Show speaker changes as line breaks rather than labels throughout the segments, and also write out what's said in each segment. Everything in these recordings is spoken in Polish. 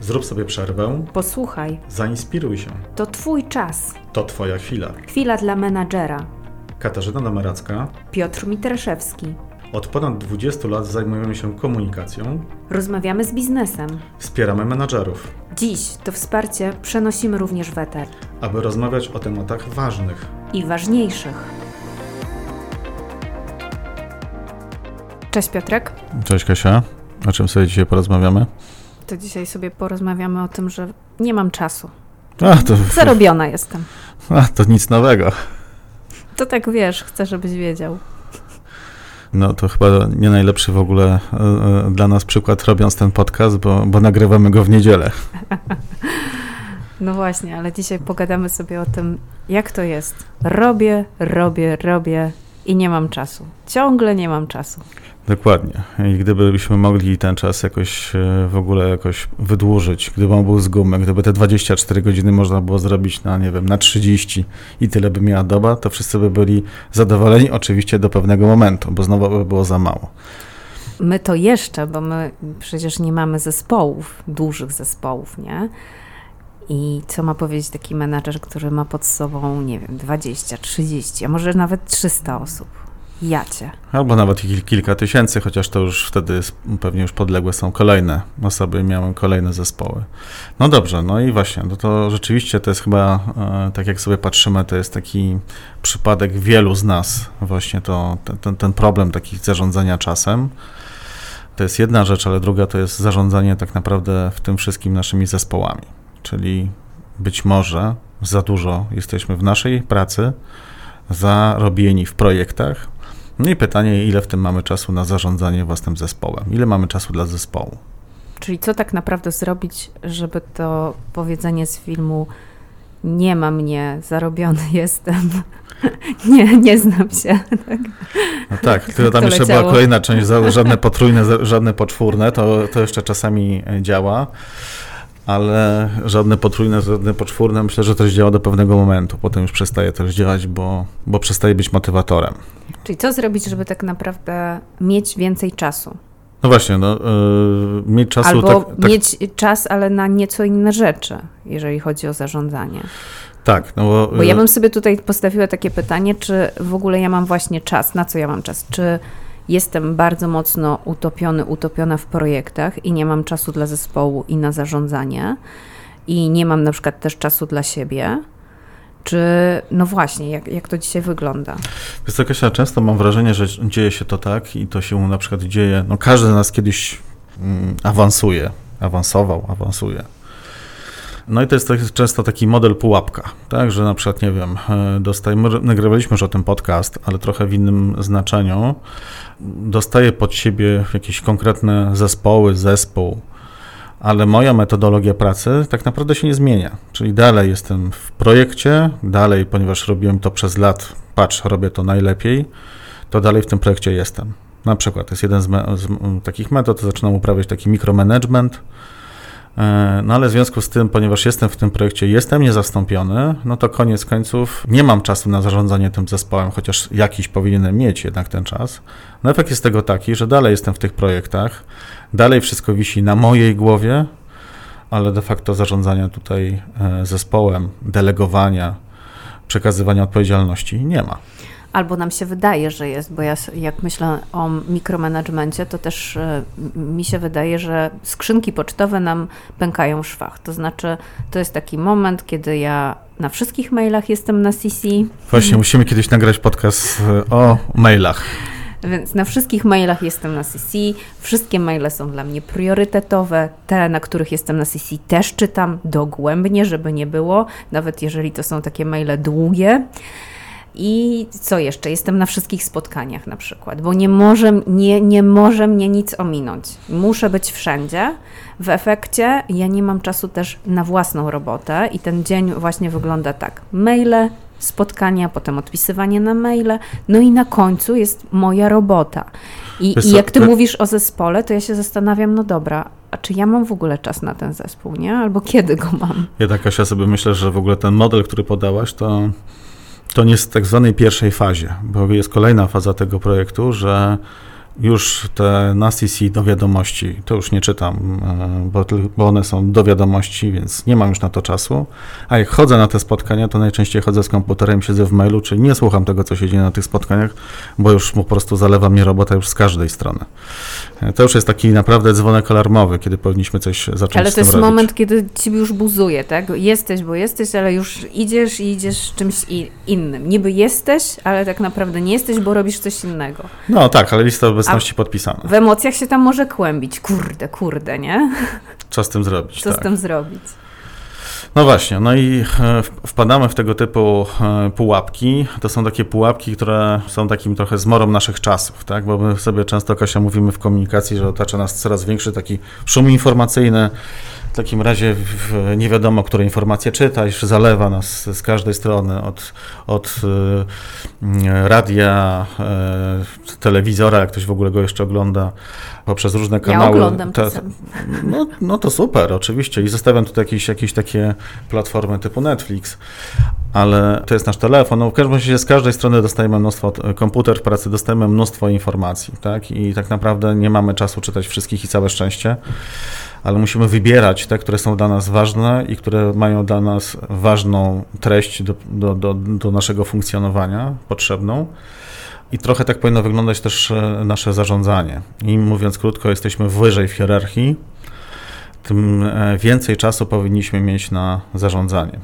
Zrób sobie przerwę,
Posłuchaj,
zainspiruj się.
to Twój czas.
To Twoja chwila.
Chwila dla menadżera.
Katarzyna Damaracka.
Piotr Mitraszewski.
Od ponad 20 lat zajmujemy się komunikacją,
Rozmawiamy z biznesem.
wspieramy menadżerów,
Dziś to wsparcie przenosimy również w eter.
aby rozmawiać o tematach ważnych.
I ważniejszych. Cześć Piotrek.
Cześć Kasia. O czym sobie dzisiaj porozmawiamy?
To dzisiaj sobie porozmawiamy o tym, że nie mam czasu.
A, to,
Zarobiona jestem.
a, to nic nowego.
To tak wiesz, chcę, żebyś wiedział.
No to chyba nie najlepszy w ogóle e, e, dla nas przykład robiąc ten podcast, bo, bo nagrywamy go w niedzielę.
No właśnie, ale dzisiaj pogadamy sobie o tym, jak to jest. Robię, robię, robię i nie mam czasu. Ciągle nie mam czasu.
Dokładnie. I gdybyśmy mogli ten czas jakoś e, w ogóle jakoś wydłużyć, gdyby on był z gumy, gdyby te 24 godziny można było zrobić na, nie wiem, na 30 i tyle by miała doba, to wszyscy by byli zadowoleni, oczywiście do pewnego momentu, bo znowu by było za mało.
My to jeszcze, bo my przecież nie mamy zespołów, dużych zespołów, nie? I co ma powiedzieć taki menadżer, który ma pod sobą, nie wiem, 20, 30, a może nawet 300 osób? Jacie.
Albo nawet kilka tysięcy, chociaż to już wtedy pewnie już podległe są kolejne osoby, miałem kolejne zespoły. No dobrze, no i właśnie, no to rzeczywiście to jest chyba, e, tak jak sobie patrzymy, to jest taki przypadek wielu z nas, właśnie to, ten, ten, problem taki zarządzania czasem. To jest jedna rzecz, ale druga to jest zarządzanie tak naprawdę w tym wszystkim naszymi zespołami. Czyli być może za dużo jesteśmy w naszej pracy, zarobieni w projektach. No i pytanie, ile w tym mamy czasu na zarządzanie własnym zespołem? Ile mamy czasu dla zespołu?
Czyli co tak naprawdę zrobić, żeby to powiedzenie z filmu nie ma mnie, zarobiony jestem, nie, nie znam się.
No tak, tylko tam jeszcze była kolejna część, żadne potrójne, żadne poczwórne, to, to jeszcze czasami e, działa, ale żadne potrójne, żadne poczwórne, myślę, że też działa do pewnego momentu, potem już przestaje też działać, bo, bo przestaje być motywatorem.
Czyli co zrobić, żeby tak naprawdę mieć więcej czasu?
No właśnie, no, yy, mieć czasu
Albo
tak, tak,
mieć czas, ale na nieco inne rzeczy, jeżeli chodzi o zarządzanie.
tak, no bo,
Bo ja
yy,
bym sobie tutaj postawiła takie pytanie, czy w ogóle ja mam właśnie czas, na co ja mam czas? Czy jestem bardzo mocno utopiony, utopiona w projektach i nie mam czasu dla zespołu i na zarządzanie i nie mam na przykład też czasu dla siebie? Czy, no właśnie, jak, jak to dzisiaj wygląda?
Co, Kasia, często mam wrażenie, że dzieje się to tak i to się na przykład dzieje, no każdy z nas kiedyś mm, awansuje, awansował, awansuje. No i to jest tak, często taki model pułapka, tak, że na przykład, nie wiem, e, dostajemy, nagrywaliśmy już o tym podcast, ale trochę w innym znaczeniu, dostaję pod siebie jakieś konkretne zespoły, zespół, ale moja metodologia pracy tak naprawdę się nie zmienia. Czyli dalej jestem w projekcie, dalej, ponieważ robiłem to przez lat, patrz, robię to najlepiej, to dalej w tym projekcie jestem. Na przykład jest jeden z, me- z takich metod, zaczynam uprawiać taki mikromanagement, no ale w związku z tym, ponieważ jestem w tym projekcie, jestem niezastąpiony, no to koniec końców nie mam czasu na zarządzanie tym zespołem, chociaż jakiś powinienem mieć jednak ten czas. No efekt jest tego taki, że dalej jestem w tych projektach, dalej wszystko wisi na mojej głowie, ale de facto zarządzania tutaj e, zespołem, delegowania, przekazywania odpowiedzialności nie ma.
Albo nam się wydaje, że jest, bo ja jak myślę o mikromanagemencie, to też e, mi się wydaje, że skrzynki pocztowe nam pękają w szwach. To znaczy, to jest taki moment, kiedy ja na wszystkich mailach jestem na CC,
Właśnie musimy kiedyś nagrać podcast e, o mailach.
więc na wszystkich mailach jestem na CC. Wszystkie maile są dla mnie priorytetowe. Te, na których jestem na CC, też czytam dogłębnie, żeby nie było, nawet jeżeli to są takie maile długie. I co jeszcze? Jestem na wszystkich spotkaniach na przykład, bo nie może, nie, nie może mnie nic ominąć. Muszę być wszędzie. W efekcie ja nie mam czasu też na własną robotę i ten dzień właśnie wygląda tak. Maile, spotkania, potem odpisywanie na maile, no i na końcu jest moja robota. I, i jak ty mówisz o zespole, to ja się zastanawiam, no dobra, a czy ja mam w ogóle czas na ten zespół, nie? Albo kiedy go mam?
Ja tak, Kasia, sobie myślę, że w ogóle ten model, który podałaś, to, to nie jest w tak zwanej pierwszej fazie, bo jest kolejna faza tego projektu, że już te na CC do wiadomości, to już nie czytam, e, bo, bo one są do wiadomości, więc nie mam już na to czasu. A jak chodzę na te spotkania, to najczęściej chodzę z komputerem, siedzę w mailu, czyli nie słucham tego, co się dzieje na tych spotkaniach, bo już po prostu zalewa mnie robota już z każdej strony. E, to już jest taki naprawdę dzwonek alarmowy, kiedy powinniśmy coś zacząć
Ale to jest
robić.
moment, kiedy ci już buzuje, tak? Jesteś, bo jesteś, ale już idziesz i idziesz czymś innym. Niby jesteś, ale tak naprawdę nie jesteś, bo robisz coś innego.
No tak, ale lista obecności podpisana.
W emocjach się tam może kłębić. Kurde, kurde, nie?
Co z tym zrobić?
Co
tak.
z tym zrobić?
No właśnie, no i e, wpadamy w tego typu e, pułapki. To są takie pułapki, które są takim trochę zmorą naszych czasów, tak? Bo my sobie często, Kasia, mówimy w komunikacji, że otacza nas coraz większy taki szum informacyjny. W takim razie nie wiadomo, które informacje czytać, zalewa nas z każdej strony, od, od e, radia, e, telewizora, jak ktoś w ogóle go jeszcze ogląda, poprzez różne
Ja
kanały.
oglądam
Te- no, no to super, oczywiście. I zostawiam tutaj jakieś, jakieś takie platformy typu Netflix, ale to jest nasz telefon. No, w każdym razie z każdej strony dostajemy mnóstwo, komputer w pracy dostajemy mnóstwo informacji, tak? I tak naprawdę nie mamy czasu czytać wszystkich i całe szczęście, ale musimy wybierać te, które są dla nas ważne i które mają dla nas ważną treść do, do, do, do naszego funkcjonowania, potrzebną. I trochę tak powinno wyglądać też e, nasze zarządzanie. I mówiąc krótko, jesteśmy wyżej w hierarchii, tym e, więcej czasu powinniśmy mieć na zarządzanie.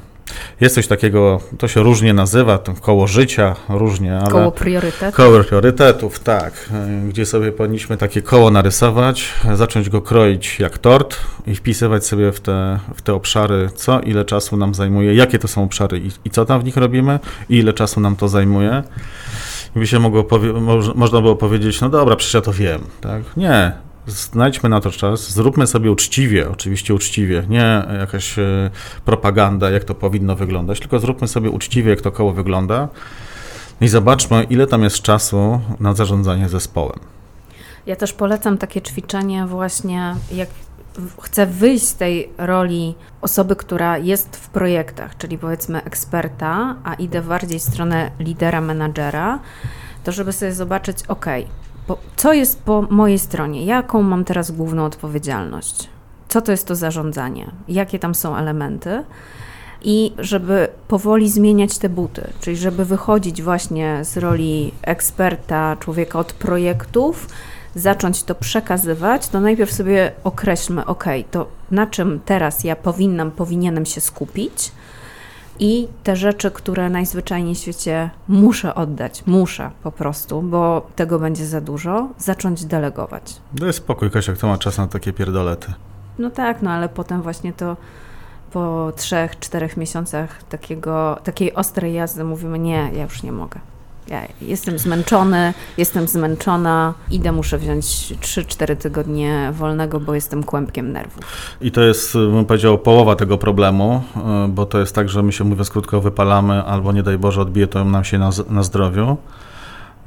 Jest coś takiego, to się różnie nazywa, to koło życia, różnie, ale
Koło priorytet.
koło priorytetów, tak, gdzie sobie powinniśmy takie koło narysować, zacząć go kroić jak tort i wpisywać sobie w te, w te obszary, co ile czasu nam zajmuje, jakie to są obszary i, i co tam w nich robimy i ile czasu nam to zajmuje. I by się mogło powie- moż- można było powiedzieć, no dobra, przecież ja to wiem, tak? Nie, znajdźmy na to czas, zróbmy sobie uczciwie, oczywiście uczciwie, nie jakaś e, propaganda, jak to powinno wyglądać, tylko zróbmy sobie uczciwie, jak to koło wygląda i zobaczmy, ile tam jest czasu na zarządzanie zespołem.
Ja też polecam takie ćwiczenie właśnie, jak chcę wyjść z tej roli osoby, która jest w projektach, czyli powiedzmy eksperta, a idę bardziej w stronę lidera, menadżera, to żeby sobie zobaczyć, ok, co jest po mojej stronie, jaką mam teraz główną odpowiedzialność, co to jest to zarządzanie, jakie tam są elementy. I żeby powoli zmieniać te buty, czyli żeby wychodzić właśnie z roli eksperta, człowieka od projektów, zacząć to przekazywać, to najpierw sobie określmy, ok, to na czym teraz ja powinnam, powinienem się skupić i te rzeczy, które najzwyczajniej w świecie muszę oddać, muszę po prostu, bo tego będzie za dużo, zacząć delegować.
Daj spokój, Kasia, kto ma czas na takie pierdolety?
No tak, no ale potem właśnie to po trzech, czterech miesiącach takiego, takiej ostrej jazdy mówimy, nie, ja już nie mogę. Ja jestem zmęczony, jestem zmęczona, idę, muszę wziąć 3-4 tygodnie wolnego, bo jestem kłębkiem nerwów.
I to jest, bym powiedział, połowa tego problemu, y, bo to jest tak, że my się, mówiąc krótko, wypalamy albo nie daj Boże odbije to nam się na, na zdrowiu.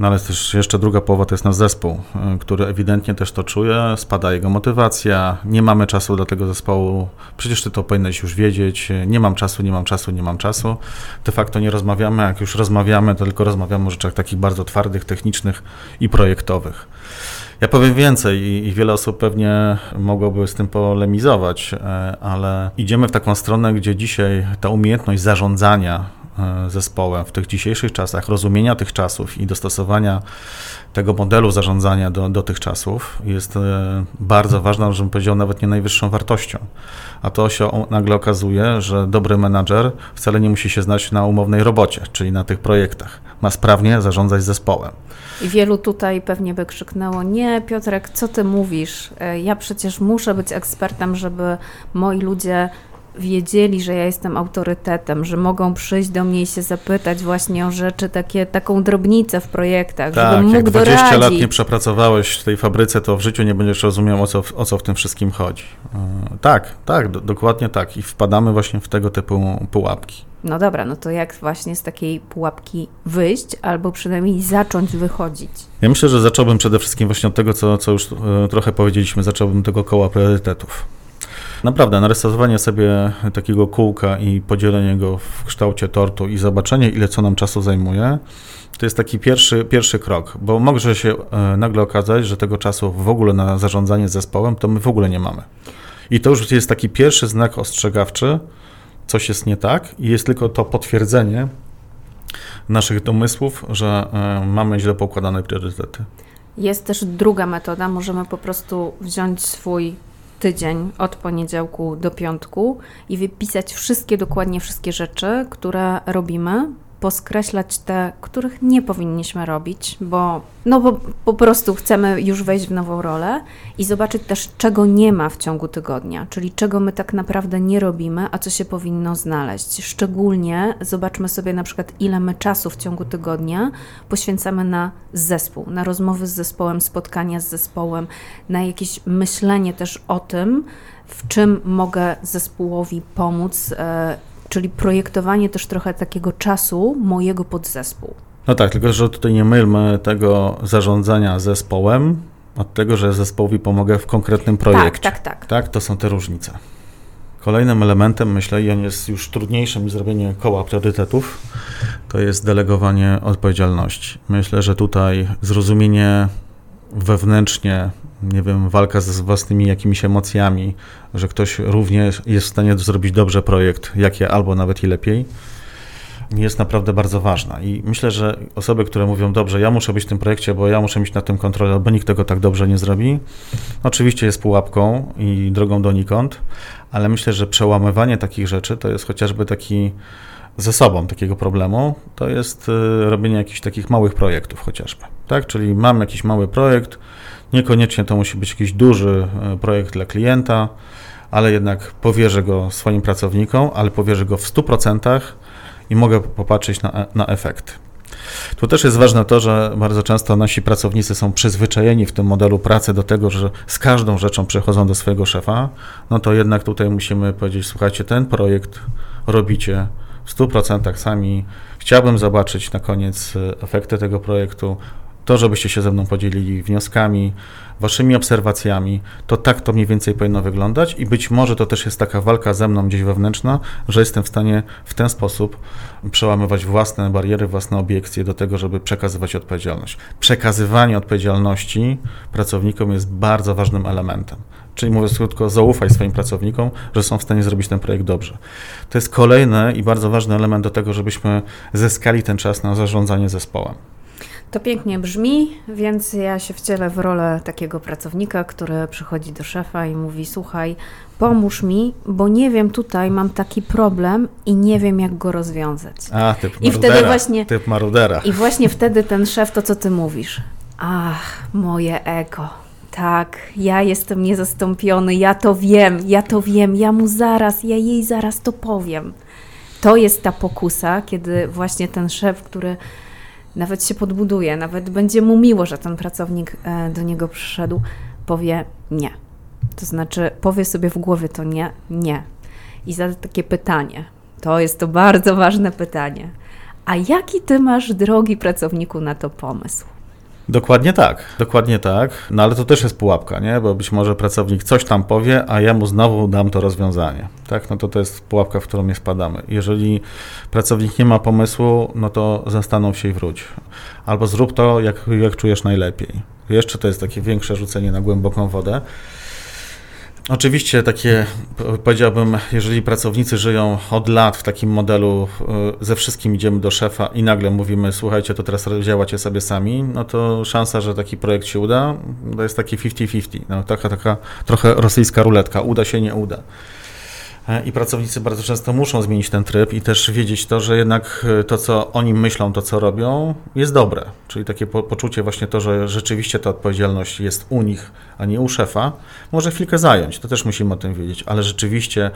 No ale też jeszcze druga połowa to jest nasz zespół, y, który ewidentnie też to czuje, spada jego motywacja, nie mamy czasu dla tego zespołu, przecież ty to powinieneś już wiedzieć, y, nie mam czasu, nie mam czasu, nie mam czasu. De facto nie rozmawiamy, jak już rozmawiamy, to tylko rozmawiamy o rzeczach takich bardzo twardych, technicznych i projektowych. Ja powiem więcej i, i wiele osób pewnie mogłoby z tym polemizować, e, ale idziemy w taką stronę, gdzie dzisiaj ta umiejętność zarządzania zespołem w tych dzisiejszych czasach, rozumienia tych czasów i dostosowania tego modelu zarządzania do, do tych czasów jest e, bardzo ważna, żebym powiedział nawet nie najwyższą wartością. A to się nagle okazuje, że dobry menadżer wcale nie musi się znać na umownej robocie, czyli na tych projektach. Ma sprawnie zarządzać zespołem.
I wielu tutaj pewnie by krzyknęło: Nie, Piotrek, co ty mówisz? E, Ja przecież muszę być ekspertem, żeby moi ludzie wiedzieli, że ja jestem autorytetem, że mogą przyjść do mnie i się zapytać właśnie o rzeczy, takie, taką drobnicę w projektach,
Tak,
żebym
jak
mógł
20
doradzić.
lat nie przepracowałeś w tej fabryce, to w życiu nie będziesz rozumiał, o co, o co w tym wszystkim chodzi. E, Tak, tak, do, dokładnie tak. I wpadamy właśnie w tego typu pułapki.
No dobra, no to jak właśnie z takiej pułapki wyjść, albo przynajmniej zacząć wychodzić?
Ja myślę, że zacząłbym przede wszystkim właśnie od tego, co, co już e, trochę powiedzieliśmy, zacząłbym tego koła priorytetów. Naprawdę, narysowanie sobie takiego kółka i podzielenie go w kształcie tortu i zobaczenie, ile co nam czasu zajmuje, to jest taki pierwszy, pierwszy krok, bo może się e, nagle okazać, że tego czasu w ogóle na zarządzanie zespołem to my w ogóle nie mamy. I to już jest taki pierwszy znak ostrzegawczy, coś jest nie tak i jest tylko to potwierdzenie naszych domysłów, że e, mamy źle poukładane priorytety.
Jest też druga metoda, możemy po prostu wziąć swój tydzień od poniedziałku do piątku i wypisać wszystkie, dokładnie wszystkie rzeczy, które robimy poskreślać te, których nie powinniśmy robić, bo, no bo po prostu chcemy już wejść w nową rolę i zobaczyć też, czego nie ma w ciągu tygodnia, czyli czego my tak naprawdę nie robimy, a co się powinno znaleźć. Szczególnie zobaczmy sobie na przykład, ile my czasu w ciągu tygodnia poświęcamy na zespół, na rozmowy z zespołem, spotkania z zespołem, na jakieś myślenie też o tym, w czym mogę zespołowi pomóc, e, czyli projektowanie też trochę takiego czasu mojego podzespołu.
No tak, tylko że tutaj nie mylmy tego zarządzania zespołem od tego, że zespołowi pomogę w konkretnym projekcie.
Tak, tak, tak.
Tak, to są te różnice. Kolejnym elementem, myślę, i on jest już trudniejszym zrobienie koła priorytetów, to jest delegowanie odpowiedzialności. Myślę, że tutaj zrozumienie wewnętrznie, nie wiem, walka z własnymi jakimiś emocjami, że ktoś również jest w stanie zrobić dobrze projekt, jakie albo nawet i lepiej, jest naprawdę bardzo ważna. I myślę, że osoby, które mówią, dobrze, ja muszę być w tym projekcie, bo ja muszę mieć na tym kontrolę, bo nikt tego tak dobrze nie zrobi, oczywiście jest pułapką i drogą donikąd, ale myślę, że przełamywanie takich rzeczy to jest chociażby taki ze sobą takiego problemu, to jest y, robienie jakichś takich małych projektów chociażby. Tak? Czyli mam jakiś mały projekt, niekoniecznie to musi być jakiś duży y, projekt dla klienta, ale jednak powierzę go swoim pracownikom, ale powierzę go w 100% i mogę popatrzeć na, na efekty. Tu też jest ważne to, że bardzo często nasi pracownicy są przyzwyczajeni w tym modelu pracy do tego, że z każdą rzeczą przychodzą do swojego szefa, no to jednak tutaj musimy powiedzieć, słuchajcie, ten projekt robicie w 100% sami. Chciałbym zobaczyć na koniec e, efekty tego projektu. To, żebyście się ze mną podzielili wnioskami, waszymi obserwacjami, to tak to mniej więcej powinno wyglądać i być może to też jest taka walka ze mną gdzieś wewnętrzna, że jestem w stanie w ten sposób przełamywać własne bariery, własne obiekcje do tego, żeby przekazywać odpowiedzialność. Przekazywanie odpowiedzialności pracownikom jest bardzo ważnym elementem. Czyli mówiąc krótko, zaufaj swoim pracownikom, że są w stanie zrobić ten projekt dobrze. To jest kolejny i bardzo ważny element do tego, żebyśmy zyskali ten czas na zarządzanie zespołem.
To pięknie brzmi, więc ja się wcielę w rolę takiego pracownika, który przychodzi do szefa i mówi: Słuchaj, pomóż mi, bo nie wiem, tutaj mam taki problem i nie wiem, jak go rozwiązać.
A, typ marudera, I wtedy właśnie. Typ marudera.
I właśnie wtedy ten szef to, co ty mówisz. Ach, moje ego tak, ja jestem niezastąpiony, ja to wiem, ja to wiem, ja mu zaraz, ja jej zaraz to powiem. To jest ta pokusa, kiedy właśnie ten szef, który nawet się podbuduje, nawet będzie mu miło, że ten pracownik e, do niego przyszedł, powie nie. To znaczy, powie sobie w głowie to nie, nie. I zada takie pytanie. To jest to bardzo ważne pytanie. A jaki ty masz, drogi pracowniku, na to pomysł?
Dokładnie tak, dokładnie tak. No ale to też jest pułapka, nie? Bo być może pracownik coś tam powie, a ja mu znowu dam to rozwiązanie. Tak? No to to jest pułapka, w którą nie spadamy. Jeżeli pracownik nie ma pomysłu, no to zastanów się i wróć. Albo zrób to, jak, jak czujesz najlepiej. Jeszcze to jest takie większe rzucenie na głęboką wodę. Oczywiście takie, powiedziałbym, jeżeli pracownicy żyją od lat w takim modelu, e, ze wszystkim idziemy do szefa i nagle mówimy, słuchajcie, to teraz działacie sobie sami, no to szansa, że taki projekt się uda, to jest taki 50-50, no, taka, taka trochę rosyjska ruletka, uda się, nie uda. E, I pracownicy bardzo często muszą zmienić ten tryb i też wiedzieć to, że jednak e, to, co oni myślą, to, co robią, jest dobre. Czyli takie po poczucie właśnie to, że rzeczywiście ta odpowiedzialność jest u nich, a nie u szefa, może chwilkę zająć. To też musimy o tym wiedzieć, ale rzeczywiście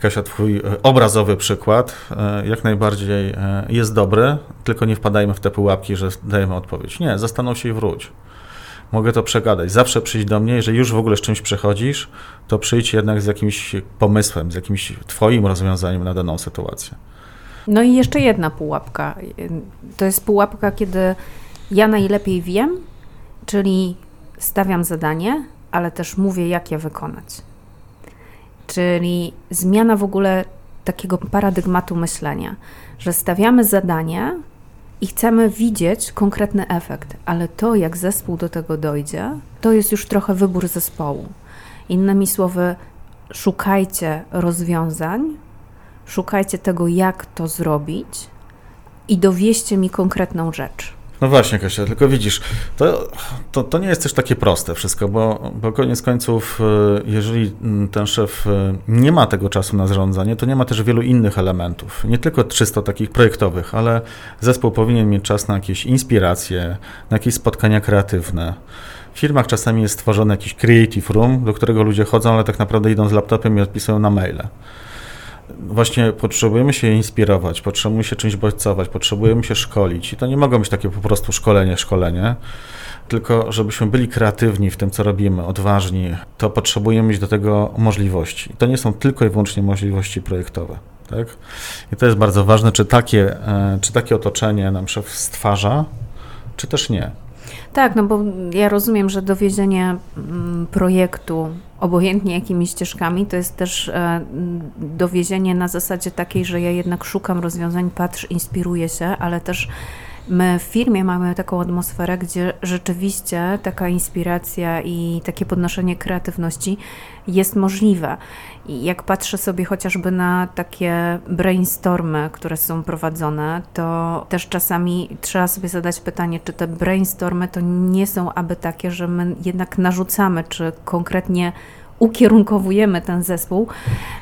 Kasia, twój e, obrazowy przykład jak najbardziej jest dobry, tylko nie wpadajmy w te pułapki, że dajemy odpowiedź. Nie, zastanów się i wróć mogę to przegadać. Zawsze przyjdź do mnie, jeżeli już w ogóle z czymś przechodzisz, to przyjdź jednak z jakimś pomysłem, z jakimś Twoim rozwiązaniem na daną sytuację.
No i jeszcze jedna pułapka. To jest pułapka, kiedy ja najlepiej wiem, czyli stawiam zadanie, ale też mówię, jak je wykonać. Czyli zmiana w ogóle takiego paradygmatu myślenia, że stawiamy zadanie i chcemy widzieć konkretny efekt, ale to, jak zespół do tego dojdzie, to jest już trochę wybór zespołu. Innymi słowy, szukajcie rozwiązań, szukajcie tego, jak to zrobić i dowieście mi konkretną rzecz.
No właśnie, Kasia, tylko widzisz, to, to, to nie jest też takie proste wszystko, bo, bo koniec końców, e, jeżeli mm, ten szef e, nie ma tego czasu na zarządzanie, to nie ma też wielu innych elementów, nie tylko czysto takich projektowych, ale zespół powinien mieć czas na jakieś inspiracje, na jakieś spotkania kreatywne. W firmach czasami jest stworzony jakiś creative room, do którego ludzie chodzą, ale tak naprawdę idą z laptopem i odpisują na maile właśnie potrzebujemy się inspirować, potrzebujemy się czymś bodźcować, potrzebujemy się szkolić. I to nie mogą być takie po prostu szkolenie, szkolenie, tylko żebyśmy byli kreatywni w tym, co robimy, odważni, to potrzebujemy mieć do tego możliwości. I to nie są tylko i wyłącznie możliwości projektowe. Tak? I to jest bardzo ważne, czy takie, e, czy takie otoczenie nam szef stwarza, czy też nie.
Tak, no bo ja rozumiem, że dowiezienie mm, projektu obojętnie jakimi ścieżkami, to jest też e, dowiezienie na zasadzie takiej, że ja jednak szukam rozwiązań, patrz, inspiruję się, ale też My w firmie mamy taką atmosferę, gdzie rzeczywiście taka inspiracja i takie podnoszenie kreatywności jest możliwe. I jak patrzę sobie chociażby na takie brainstormy, które są prowadzone, to też czasami trzeba sobie zadać pytanie, czy te brainstormy to nie są aby takie, że my jednak narzucamy, czy konkretnie ukierunkowujemy ten zespół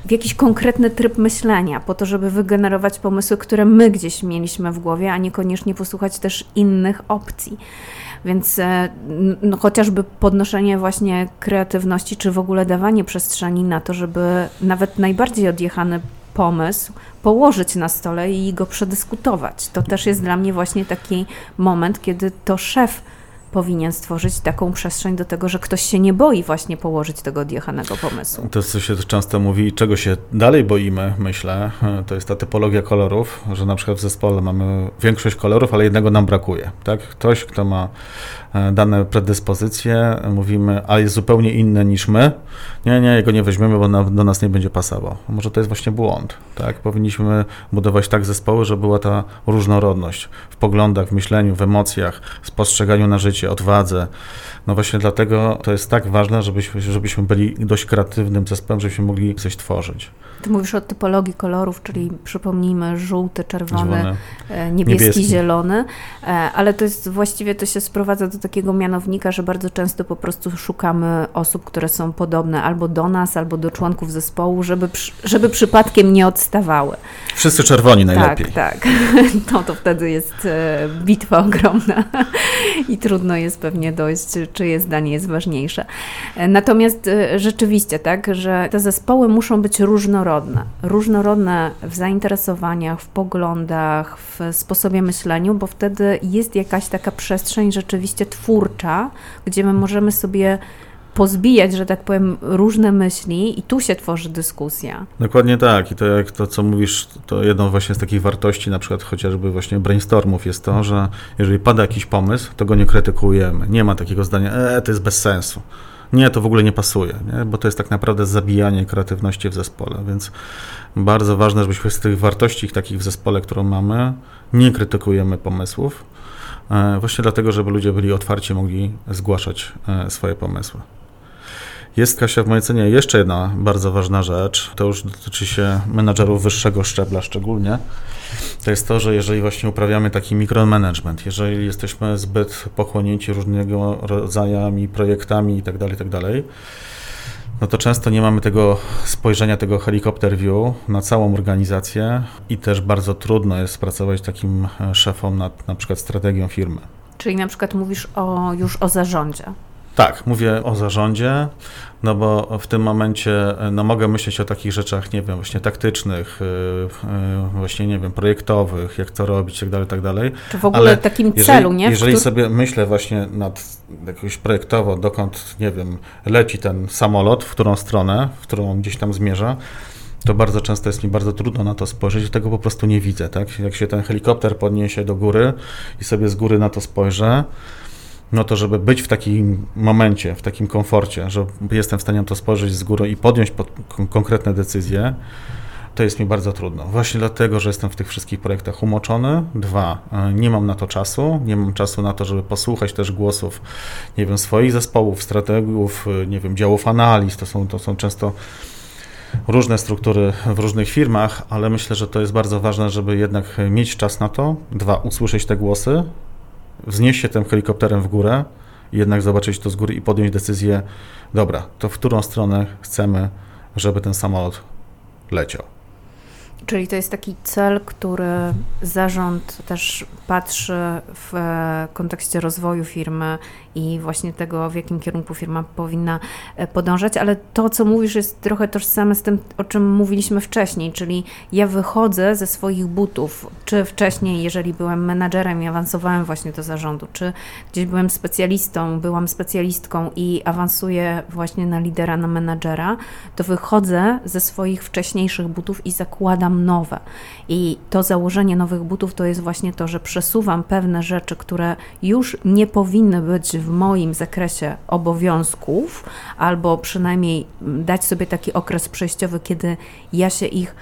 w jakiś konkretny tryb myślenia, po to, żeby wygenerować pomysły, które my gdzieś mieliśmy w głowie, a niekoniecznie posłuchać też innych opcji. Więc e, no, chociażby podnoszenie właśnie kreatywności, czy w ogóle dawanie przestrzeni na to, żeby nawet najbardziej odjechany pomysł położyć na stole i go przedyskutować. To też jest dla mnie właśnie taki moment, kiedy to szef powinien stworzyć taką przestrzeń do tego, że ktoś się nie boi właśnie położyć tego odjechanego pomysłu.
To, co się często mówi, czego się dalej boimy, myślę, to jest ta typologia kolorów, że na przykład w zespole mamy większość kolorów, ale jednego nam brakuje. Tak? Ktoś, kto ma dane predyspozycje, mówimy, a jest zupełnie inny niż my, nie, nie, jego nie weźmiemy, bo na, do nas nie będzie pasował. Może to jest właśnie błąd. Tak? Powinniśmy budować tak zespoły, żeby była ta różnorodność w poglądach, w myśleniu, w emocjach, w spostrzeganiu na życie, odwadze. No właśnie dlatego to jest tak ważne, żebyśmy, żebyśmy byli dość kreatywnym zespołem, żebyśmy mogli coś tworzyć.
Ty mówisz o typologii kolorów, czyli przypomnijmy żółty, czerwony, e, niebieski, niebieski, zielony, e, ale to jest właściwie to się sprowadza do takiego mianownika, że bardzo często po prostu szukamy osób, które są podobne albo do nas, albo do członków zespołu, żeby, żeby przypadkiem nie odstawały.
Wszyscy czerwoni najlepiej.
Tak, tak. No to wtedy jest e, bitwa ogromna i trudno jest pewnie dojść, czyje zdanie jest ważniejsze. Natomiast rzeczywiście, tak, że te zespoły muszą być różnorodne, różnorodne. Różnorodne w zainteresowaniach, w poglądach, w sposobie myśleniu, bo wtedy jest jakaś taka przestrzeń rzeczywiście twórcza, gdzie my możemy sobie pozbijać, że tak powiem, różne myśli i tu się tworzy dyskusja.
Dokładnie tak. I to jak to, co mówisz, to jedną właśnie z takich wartości, na przykład chociażby właśnie brainstormów jest to, że jeżeli pada jakiś pomysł, to go nie krytykujemy. Nie ma takiego zdania, e, to jest bez sensu nie, to w ogóle nie pasuje, nie? bo to jest tak naprawdę zabijanie kreatywności w zespole, więc bardzo ważne, żebyśmy z tych wartości takich w zespole, którą mamy, nie krytykujemy pomysłów, właśnie dlatego, żeby ludzie byli otwarci, mogli zgłaszać e, swoje pomysły. Jest, Kasia, w mojej ocenie jeszcze jedna bardzo ważna rzecz, to już dotyczy się menadżerów wyższego szczebla szczególnie, to jest to, że jeżeli właśnie uprawiamy taki mikromanagement, jeżeli jesteśmy zbyt pochłonięci różnego rodzajami, projektami itd., tak itd., tak no to często nie mamy tego spojrzenia, tego helikopter view na całą organizację i też bardzo trudno jest pracować takim e, szefom nad na przykład strategią firmy.
Czyli na przykład mówisz o, już o zarządzie.
Tak, mówię o zarządzie, no bo w tym momencie no mogę myśleć o takich rzeczach, nie wiem, właśnie taktycznych, yy, właśnie, nie wiem, projektowych, jak to robić, tak dalej, tak dalej.
Czy w ogóle Ale takim
jeżeli,
celu, nie?
Jeżeli który... sobie myślę właśnie nad jakoś projektowo, dokąd, nie wiem, leci ten samolot, w którą stronę, w którą gdzieś tam zmierza, to bardzo często jest mi bardzo trudno na to spojrzeć, tego po prostu nie widzę, tak? Jak się ten helikopter podniesie do góry i sobie z góry na to spojrzę, no to żeby być w takim momencie, w takim komforcie, że jestem w stanie to spojrzeć z góry i podjąć pod konkretne decyzje, to jest mi bardzo trudno. Właśnie dlatego, że jestem w tych wszystkich projektach umoczony. Dwa, e, nie mam na to czasu, nie mam czasu na to, żeby posłuchać też głosów, nie wiem, swoich zespołów, strategów, e, nie wiem, działów analiz, to są, to są często różne struktury w różnych firmach, ale myślę, że to jest bardzo ważne, żeby jednak mieć czas na to. Dwa, usłyszeć te głosy, wznieść się tym helikopterem w górę, jednak zobaczyć to z góry i podjąć decyzję, dobra, to w którą stronę chcemy, żeby ten samolot leciał.
Czyli to jest taki cel, który zarząd też patrzy w kontekście rozwoju firmy i właśnie tego, w jakim kierunku firma powinna e, podążać, ale to, co mówisz, jest trochę tożsame z tym, o czym mówiliśmy wcześniej, czyli ja wychodzę ze swoich butów, czy wcześniej, jeżeli byłem menadżerem i awansowałem właśnie do zarządu, czy gdzieś byłem specjalistą, byłam specjalistką i awansuję właśnie na lidera, na menadżera, to wychodzę ze swoich wcześniejszych butów i zakładam nowe. I to założenie nowych butów to jest właśnie to, że przesuwam pewne rzeczy, które już nie powinny być w moim zakresie obowiązków, albo przynajmniej dać sobie taki okres przejściowy, kiedy ja się ich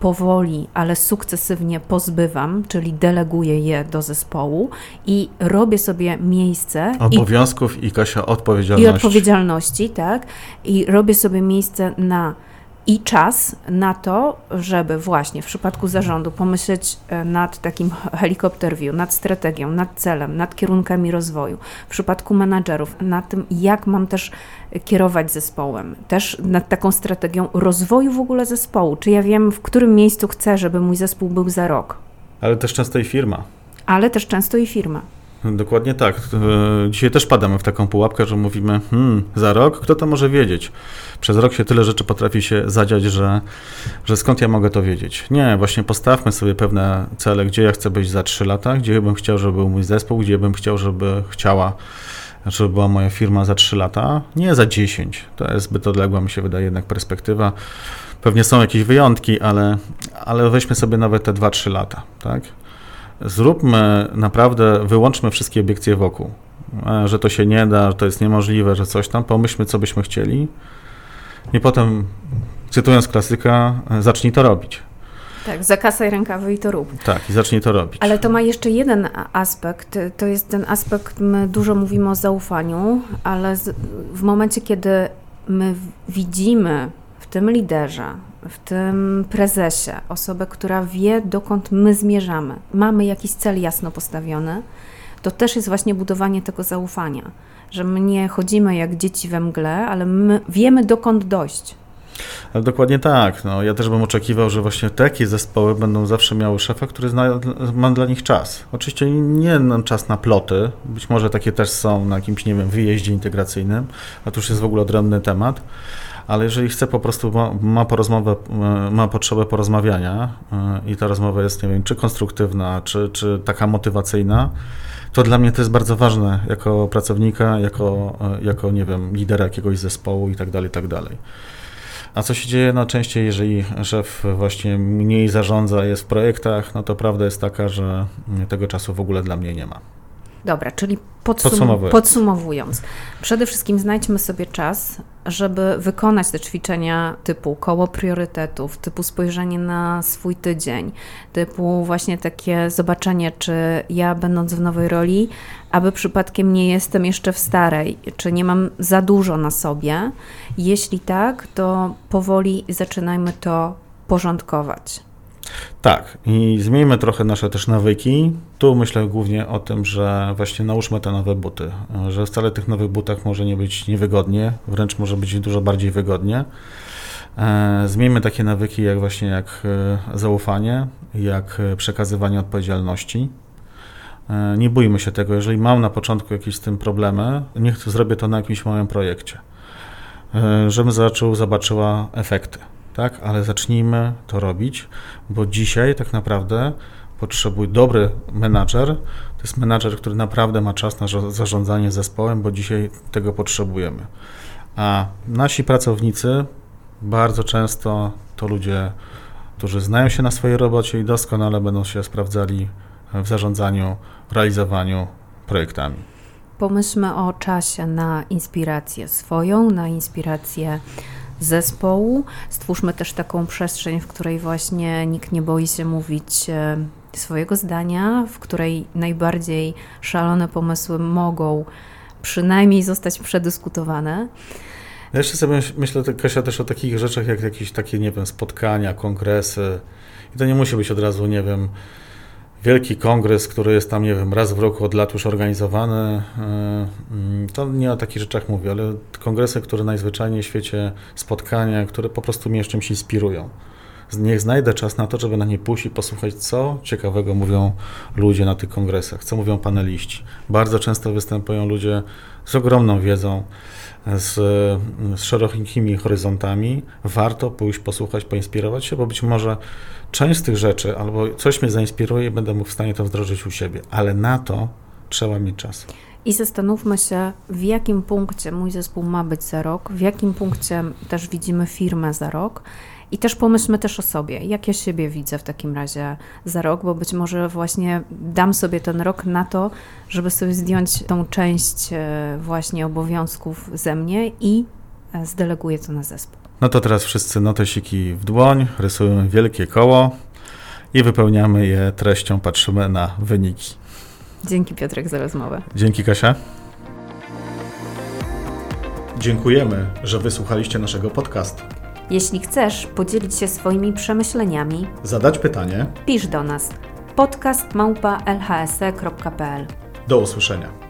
powoli, ale sukcesywnie pozbywam, czyli deleguję je do zespołu i robię sobie miejsce.
Obowiązków i, i Kasia odpowiedzialności.
I odpowiedzialności, tak. I robię sobie miejsce na i czas na to, żeby właśnie w przypadku zarządu pomyśleć e, nad takim helikopter view, nad strategią, nad celem, nad kierunkami rozwoju. W przypadku menadżerów, nad tym, jak mam też kierować zespołem, też nad taką strategią rozwoju w ogóle zespołu. Czy ja wiem, w którym miejscu chcę, żeby mój zespół był za rok.
Ale też często i firma.
Ale też często i firma.
Dokładnie tak. E, dzisiaj też padamy w taką pułapkę, że mówimy, hmm, za rok, kto to może wiedzieć? Przez rok się tyle rzeczy potrafi się zadziać, że, że skąd ja mogę to wiedzieć? Nie, właśnie postawmy sobie pewne cele, gdzie ja chcę być za 3 lata, gdzie bym chciał, żeby był mój zespół, gdzie bym chciał, żeby chciała, żeby była moja firma za 3 lata, nie za 10. To jest zbyt odległa, mi się wydaje jednak perspektywa. Pewnie są jakieś wyjątki, ale, ale weźmy sobie nawet te 2-3 lata, tak? Zróbmy naprawdę, wyłączmy wszystkie obiekcje wokół, e, że to się nie da, że to jest niemożliwe, że coś tam, pomyślmy, co byśmy chcieli i potem, cytując klasyka, e, zacznij to robić.
Tak, zakasaj rękawy i to rób.
Tak, i zacznij to robić.
Ale to ma jeszcze jeden aspekt. To jest ten aspekt, my dużo mówimy o zaufaniu, ale w momencie, kiedy my widzimy w tym liderze, w tym prezesie, osobę, która wie, dokąd my zmierzamy, mamy jakiś cel jasno postawiony, to też jest właśnie budowanie tego zaufania, że my nie chodzimy jak dzieci we mgle, ale my wiemy, dokąd dojść.
Ale dokładnie tak. No, ja też bym oczekiwał, że właśnie takie zespoły będą zawsze miały szefa, który zna, ma dla nich czas. Oczywiście nie czas na ploty, być może takie też są na jakimś, nie wiem, wyjeździe integracyjnym, a to już jest w ogóle odrębny temat, ale jeżeli chce po prostu, ma, ma, porozmowę, e, ma potrzebę porozmawiania e, i ta rozmowa jest, nie wiem, czy konstruktywna, czy, czy taka motywacyjna, to dla mnie to jest bardzo ważne jako pracownika, jako, e, jako nie wiem, lidera jakiegoś zespołu i tak dalej, tak dalej. A co się dzieje najczęściej, jeżeli szef właśnie mniej zarządza, jest w projektach, no to prawda jest taka, że tego czasu w ogóle dla mnie nie ma.
Dobra, czyli podsum podsumowując. podsumowując, przede wszystkim znajdźmy sobie czas, żeby wykonać te ćwiczenia typu koło priorytetów, typu spojrzenie na swój tydzień, typu właśnie takie zobaczenie, czy ja będąc w nowej roli, aby przypadkiem nie jestem jeszcze w starej, czy nie mam za dużo na sobie. Jeśli tak, to powoli zaczynajmy to porządkować.
Tak, i zmieńmy trochę nasze też nawyki. Tu myślę głównie o tym, że właśnie nałóżmy te nowe buty, że wcale tych nowych butach może nie być niewygodnie, wręcz może być dużo bardziej wygodnie. E, zmieńmy takie nawyki jak właśnie jak e, zaufanie, jak przekazywanie odpowiedzialności. E, nie bójmy się tego, jeżeli mam na początku jakieś z tym problemy, niech zrobię to na jakimś małym projekcie, żebym zaczął, zobaczyła efekty tak? Ale zacznijmy to robić, bo dzisiaj tak naprawdę potrzebuje dobry menadżer. To jest menadżer, który naprawdę ma czas na zarządzanie zespołem, bo dzisiaj tego potrzebujemy. A nasi pracownicy bardzo często to ludzie, którzy znają się na swojej robocie i doskonale będą się sprawdzali w zarządzaniu, realizowaniu projektami.
Pomyślmy o czasie na inspirację swoją, na inspirację zespołu. Stwórzmy też taką przestrzeń, w której właśnie nikt nie boi się mówić e, swojego zdania, w której najbardziej szalone pomysły mogą przynajmniej zostać przedyskutowane.
Ja jeszcze sobie myślę, Kasia, też o takich rzeczach jak jakieś takie, nie wiem, spotkania, kongresy. I to nie musi być od razu, nie wiem, wielki kongres, który jest tam, nie wiem, raz w roku od lat już organizowany. E, to nie o takich rzeczach mówię, ale kongresy, które najzwyczajniej w świecie, spotkania, które po prostu mnie czymś inspirują. Niech znajdę czas na to, żeby na nie pójść i posłuchać, co ciekawego mówią ludzie na tych kongresach, co mówią paneliści. Bardzo często występują ludzie z ogromną wiedzą, z, z szerokimi horyzontami. Warto pójść, posłuchać, poinspirować się, bo być może część z tych rzeczy albo coś mnie zainspiruje będę mógł w stanie to wdrożyć u siebie, ale na to trzeba mieć czas.
I zastanówmy się, w jakim punkcie mój zespół ma być za rok, w jakim punkcie też widzimy firmę za rok. I też pomyślmy też o sobie, jak ja siebie widzę w takim razie za rok, bo być może właśnie dam sobie ten rok na to, żeby sobie zdjąć tą część e, właśnie obowiązków ze mnie i e, zdeleguję to na zespół.
No to teraz wszyscy notesiki w dłoń, rysujemy wielkie koło i wypełniamy je treścią, patrzymy na wyniki.
Dzięki Piotrek za rozmowę.
Dzięki Kasia. Dziękujemy, że wysłuchaliście naszego podcastu.
Jeśli chcesz podzielić się swoimi przemyśleniami,
zadać pytanie,
pisz do nas podcast małpa lhse.pl.
Do usłyszenia.